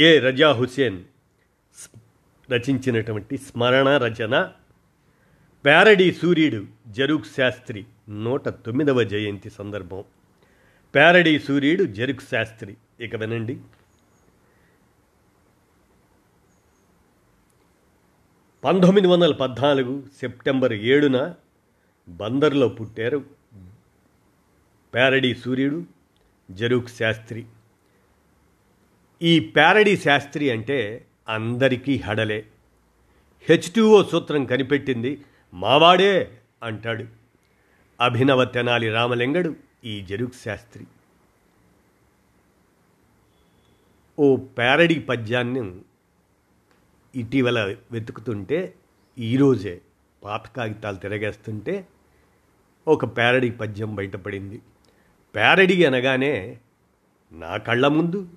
ఏ రజా హుసేన్ రచించినటువంటి స్మరణ రచన? ప్యారడీ సూర్యుడు జరుక్ శాస్త్రి నూట తొమ్మిదవ జయంతి సందర్భం. ప్యారడీ సూర్యుడు జరుక్ శాస్త్రి. ఇక వినండి. పంతొమ్మిది వందల పద్నాలుగు సెప్టెంబర్ ఏడున బందర్లో పుట్టారు ప్యారడీ సూర్యుడు జరుక్ శాస్త్రి. ఈ ప్యారడీ శాస్త్రి అంటే అందరికీ హడలే. హెచ్ సూత్రం కనిపెట్టింది మావాడే అంటాడు. అభినవ తెనాలి రామలింగడు ఈ జరుక్ శాస్త్రి. ఓ ప్యారడీ పద్యాన్ని ఇటీవల వెతుకుతుంటే ఈరోజే పాత కాగితాలు తిరగేస్తుంటే ఒక ప్యారడీ పద్యం బయటపడింది. ప్యారడీ అనగానే నా కళ్ళ ముందు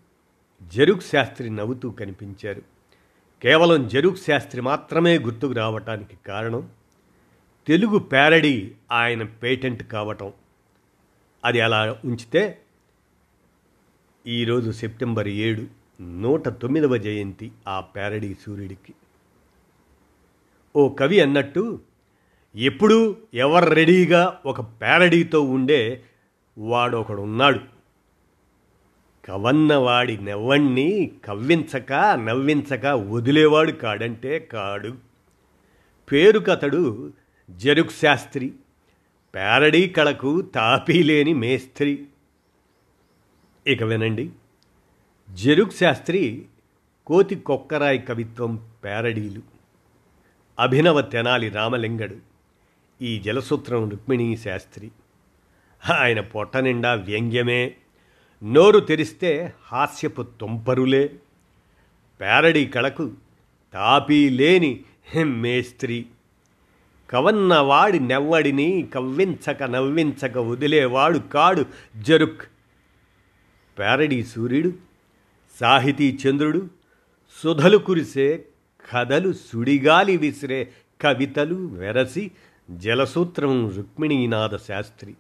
జరుక్ శాస్త్రి నవ్వుతూ కనిపించారు. కేవలం జరుక్ శాస్త్రి మాత్రమే గుర్తుకు రావటానికి కారణం తెలుగు ప్యారడీ ఆయన పేటెంట్ కావటం. అది అలా ఉంచితే ఈరోజు సెప్టెంబర్ ఏడు నూట తొమ్మిదవ జయంతి ఆ ప్యారడీ సూర్యుడికి. ఓ కవి అన్నట్టు ఎప్పుడు ఎవరు రెడీగా ఒక ప్యారడీతో ఉండే వాడొకడున్నాడు. కవన్నవాడి నెవ్వణ్ణి కవ్వించక నవ్వించక వదిలేవాడు కాడంటే కాడు. పేరుకతడు జరుక్ శాస్త్రి పేరడీ కళకు తాపీలేని మేస్త్రి. ఇక వినండి. జరుక్ శాస్త్రి కోతి కొక్కరాయి కవిత్వం పేరడీలు అభినవ తెనాలి రామలింగడు ఈ జలసూత్రం రుక్మిణీ శాస్త్రి. ఆయన పొట్ట నిండా వ్యంగ్యమే. నోరు తెరిస్తే హాస్యపు తుంపరులే. ప్యారడీ కళకు తాపీ లేని మేస్త్రి కవన్నవాడి నెవ్వడిని కవ్వించక నవ్వించక వదిలేవాడు కాడు జరుక్. ప్యారడీ సూర్యుడు సాహితీ చంద్రుడు సుధలు కురిసే కథలు సుడిగాలి విసిరే కవితలు వెరసి జలసూత్రం రుక్మిణీనాథ శాస్త్రి.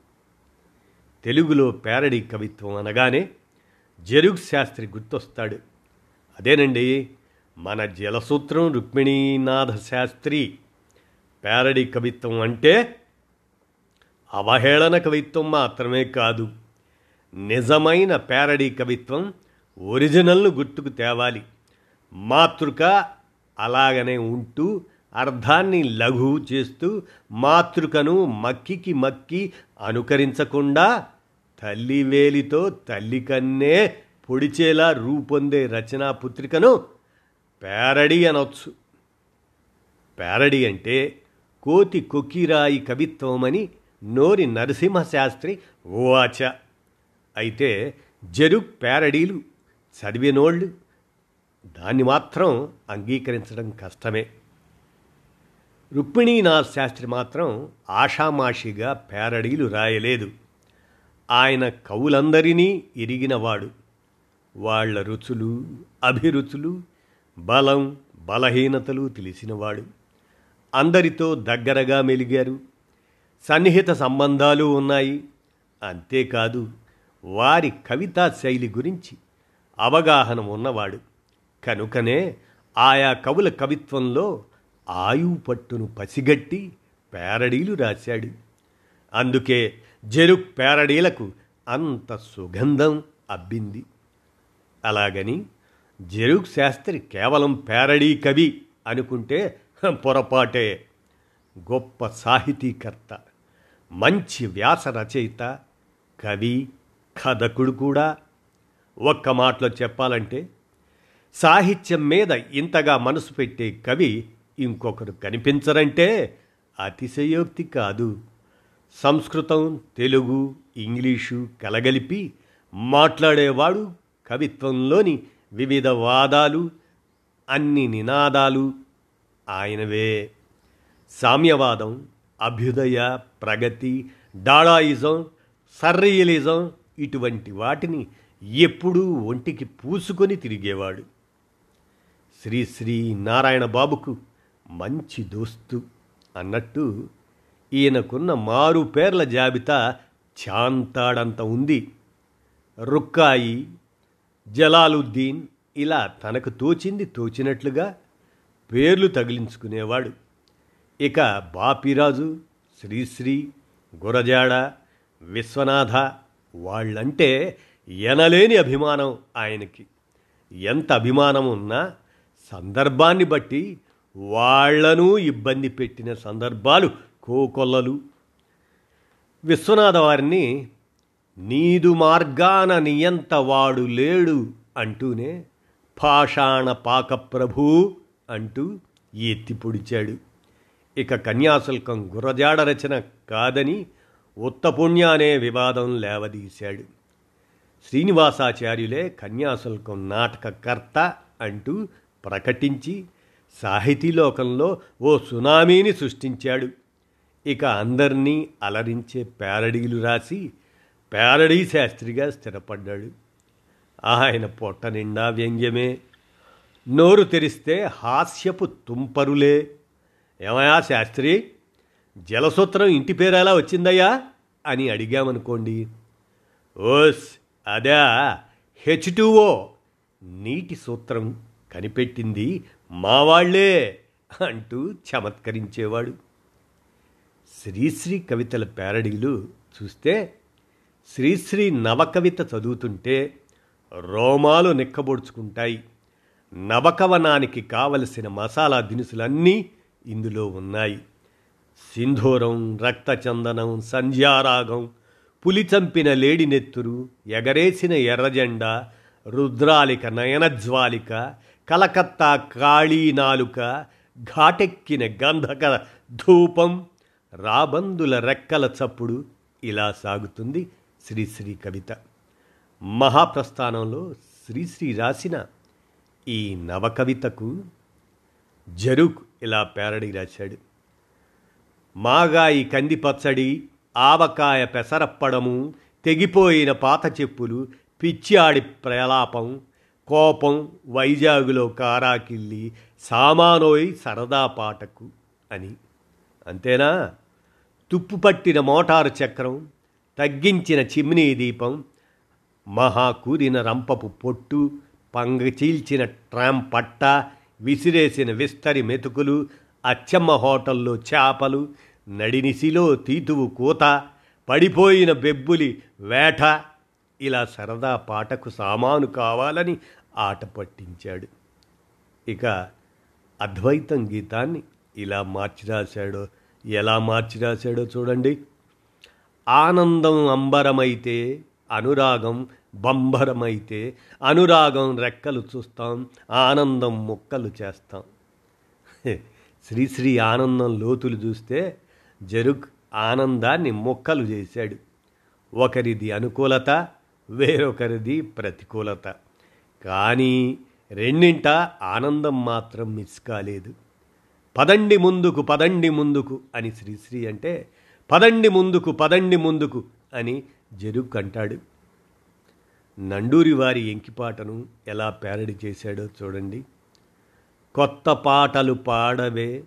తెలుగులో పేరడి కవిత్వం అనగానే జరుగ్ శాస్త్రి గుర్తొస్తాడు. అదేనండి మన జలసూత్రం రుక్మిణీనాథ శాస్త్రి పేరడి కవిత్వం అంటే అవహేళన కవిత్వం మాత్రమే కాదు నిజమైన పేరడి కవిత్వం ఒరిజినల్ను గుర్తుకు తేవాలి. మాతృక అలాగనే ఉంటూ అర్థాన్ని లఘువు చేస్తూ మాతృకను మక్కికి మక్కి అనుకరించకుండా తల్లి వేలితో తల్లి కన్నే పొడిచేలా రూపొందే రచనా పుత్రికను ప్యారడీ అనొచ్చు. ప్యారడీ అంటే కోతి కొక్కిరాయి కవిత్వమని నోరి నరసింహశాస్త్రి ఓవాచ అయితే జరుక్ ప్యారడీలు చదివినోళ్ళు దాన్ని మాత్రం అంగీకరించడం కష్టమే. రుక్మిణీనాథ్ శాస్త్రి మాత్రం ఆషామాషిగా ప్యారడీలు రాయలేదు. ఆయన కవులందరినీ ఇరిగినవాడు వాళ్ళ రుచులు అభిరుచులు బలం బలహీనతలు తెలిసినవాడు. అందరితో దగ్గరగా మెలిగారు. సన్నిహిత సంబంధాలు ఉన్నాయి. అంతేకాదు వారి కవితా శైలి గురించి అవగాహన ఉన్నవాడు. కనుకనే ఆయా కవుల కవిత్వంలో ఆయువు పట్టును పసిగట్టి పేరడీలు రాశాడు. అందుకే జరుక్ పేరడీలకు అంత సుగంధం అబ్బింది. అలాగని జరుక్ శాస్త్రి కేవలం పేరడీ కవి అనుకుంటే పొరపాటే. గొప్ప సాహితీకర్త మంచి వ్యాస రచయిత కవి కథకుడు కూడా. ఒక్క మాటలో చెప్పాలంటే సాహిత్యం మీద ఇంతగా మనసు పెట్టే కవి ఇంకొకరు కనిపించరంటే అతిశయోక్తి కాదు. సంస్కృతం తెలుగు ఇంగ్లీషు కలగలిపి మాట్లాడేవాడు కవిత్వంలోని వివిధ వాదాలు అన్ని నినాదాలు ఆయనవే. సామ్యవాదం అభ్యుదయ ప్రగతి డాడాయిజం సర్రియలిజం ఇటువంటి వాటిని ఎప్పుడూ ఒంటికి పూసుకొని తిరిగేవాడు. శ్రీ శ్రీ నారాయణ బాబుకు మంచి దోస్తు అన్నట్టు ఈయనకున్న మారు పేర్ల జాబితా చాంతాడంత ఉంది. రుక్కాయి జలాలుద్దీన్ ఇలా తనకు తోచింది తోచినట్లుగా పేర్లు తగిలించుకునేవాడు. ఇక బాపిరాజు శ్రీశ్రీ గురజాడ విశ్వనాథ వాళ్ళంటే ఎనలేని అభిమానం ఆయనకి. ఎంత అభిమానం ఉన్నా సందర్భాన్ని బట్టి వాళ్ళను ఇబ్బంది పెట్టిన సందర్భాలు కోకొల్లలు. విశ్వనాథ వారిని నీదు మార్గాన నియంత వాడు లేడు అంటూనే పాషాణ పాకప్రభు అంటూ ఎత్తి పొడిచాడు. ఇక కన్యాశుల్కం గురజాడ రచన కాదని ఉత్తపుణ్య అనే వివాదం లేవదీశాడు. శ్రీనివాసాచార్యులే కన్యాశుల్కం నాటకకర్త అంటూ ప్రకటించి సాహితీలోకంలో ఓ సునామీని సృష్టించాడు. ఇక అందరినీ అలరించే పేరడీలు రాసి పేరడీ శాస్త్రిగా స్థిరపడ్డాడు. ఆయన పొట్ట నిండా వ్యంగ్యమే. నోరు తెరిస్తే హాస్యపు తుంపరులే. ఏమయా శాస్త్రి? జలసూత్రం ఇంటి పేరేలా వచ్చిందయ్యా? అని అడిగామనుకోండి. ఓస్ అదా హెచ్ టూఓ నీటి సూత్రం కనిపెట్టింది మావాళ్ళే అంటూ చమత్కరించేవాడు. శ్రీశ్రీ కవితల ప్యారడీలు చూస్తే శ్రీశ్రీ నవకవిత చదువుతుంటే రోమాలు నిక్కబొడుచుకుంటాయి. నవకవనానికి కావలసిన మసాలా దినుసులన్నీ ఇందులో ఉన్నాయి. సింధూరం రక్తచందనం సంధ్యారాగం పులి చంపిన లేడినెత్తురు ఎగరేసిన ఎర్రజెండా రుద్రాలిక నయనజ్వాలిక కలకత్తా కాళీనాలుక ఘాటెక్కిన గంధక ధూపం రాబందుల రెక్కల చప్పుడు ఇలా సాగుతుంది శ్రీశ్రీ కవిత. మహాప్రస్థానంలో శ్రీశ్రీ రాసిన ఈ నవకవితకు జరుక్ ఇలా పేరడి రాశాడు. మాగాయి కంది పచ్చడి ఆవకాయ పెసరప్పడము తెగిపోయిన పాత చెప్పులు పిచ్చాడి ప్రలాపం కోపం వైజాగులో కారాకిల్లి సామానోయ్ సరదా పాటకు అని. అంతేనా? తుప్పుపట్టిన మోటారు చక్రం తగ్గించిన చిమ్నీ దీపం మహాకూరిన రంపపు పొట్టు పంగచీల్చిన ట్రామ్ పట్ట విసిరేసిన విస్తరి మెతుకులు అచ్చమ్మ హోటల్లో చేపలు నడినిసిలో తీతువు కూత పడిపోయిన బెబ్బులి వేట. ఇలా సరదా పాటకు సామాను కావాలని ఆట పట్టించాడు. ఇక అద్వైతం గీతాన్ని ఇలా మార్చి రాశాడో ఎలా మార్చి రాశాడో చూడండి. ఆనందం అంబరమైతే అనురాగం బంబరమైతే అనురాగం రెక్కలు చూస్తాం ఆనందం మొక్కలు చేస్తాం. శ్రీశ్రీ ఆనందం లోతులు చూస్తే జరుక్ ఆనందాన్ని మొక్కలు చేశాడు. ఒకరిది అనుకూలత వేరొకరిది ప్రతికూలత. కానీ రెండింట ఆనందం మాత్రం మిస్ కాలేదు. పదండి ముందుకు పదండి ముందుకు అని శ్రీశ్రీ అంటే పదండి ముందుకు పదండి ముందుకు అని జరుగు అంటాడు నండూరి వారి ఎంకిపాటను ఎలా పేరడి చేశాడో చూడండి. కొత్త పాటలు పాడవే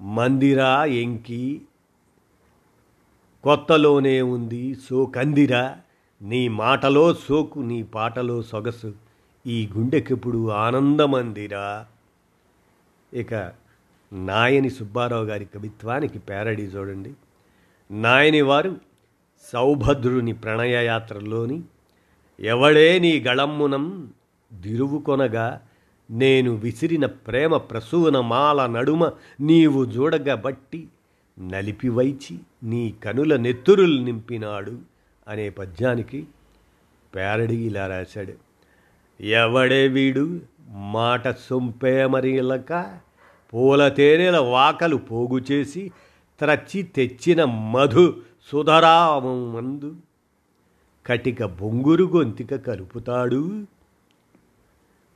మందిరా ఎంకి. కొత్తలోనే ఉంది సోకందిరా నీ మాటలో సోకు నీ పాటలో సొగసు. ఈ గుండెకెప్పుడు ఆనందమందిరా? ఇక నాయని సుబ్బారావు గారి కవిత్వానికి పేరడీ చూడండి నాయని వారు సౌభద్రుని ప్రణయయాత్రలోని ఎవడే నీ గళమ్మునం దిరువుకొనగా నేను విసిరిన ప్రేమ ప్రసూన మాల నడుమ నీవు చూడగబట్టి నలిపివైచి నీ కనుల నెత్తురులు నింపినాడు అనే పద్యానికి పేరడి ఇలా రాశాడు. ఎవడే వీడు? మాట సొంపేమరిలక పూల తేనెల వాకలు పోగు చేసి త్రచ్చి తెచ్చిన మధు సుధరామందు మందు. కటిక బొంగురు గొంతిక కలుపుతాడు.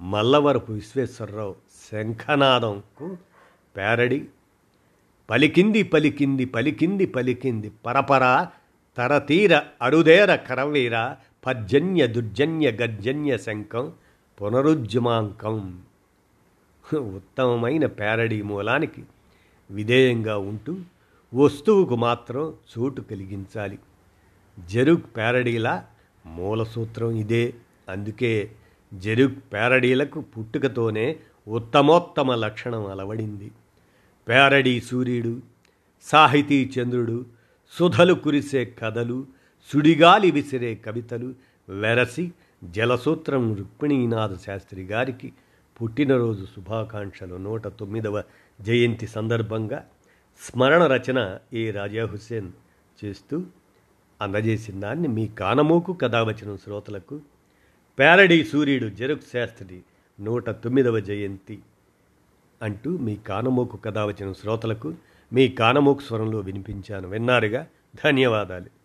మల్లవరపు విశ్వేశ్వరరావు శంఖనాదంకు పేరడి. పలికింది పలికింది పలికింది పలికింది పరపర తరతీర అరుదేర కరవీర పర్జన్య దుర్జన్య గర్జన్య శంఖం పునరుజ్జమాంకం. ఉత్తమమైన పేరడీ మూలానికి విధేయంగా ఉంటూ వస్తువుకు మాత్రం చోటు కలిగించాలి. జరుగ్ పేరడీల మూల సూత్రం ఇదే. అందుకే జరుగ్ పేరడీలకు పుట్టుకతోనే ఉత్తమోత్తమ లక్షణం అలవడింది. పేరడీ సూర్యుడు సాహితీ చంద్రుడు సుధలు కురిసే కథలు సుడిగాలి విసిరే కవితలు వెరసి జలసూత్రం రుక్మిణీనాథ శాస్త్రి గారికి పుట్టినరోజు శుభాకాంక్షలు. నూట తొమ్మిదవ జయంతి సందర్భంగా స్మరణ రచన ఏ రాజా హుస్సేన్ చేస్తూ అందజేసిన దాన్ని మీ కానమోకు కథావచనం శ్రోతలకు ప్యారడీ సూర్యుడు జరుక్ శాస్త్రి నూట తొమ్మిదవ జయంతి అంటూ మీ కానమోకు కథావచనం శ్రోతలకు మీ కానమోకు స్వరంలో వినిపించాను. విన్నారుగా? ధన్యవాదాలు.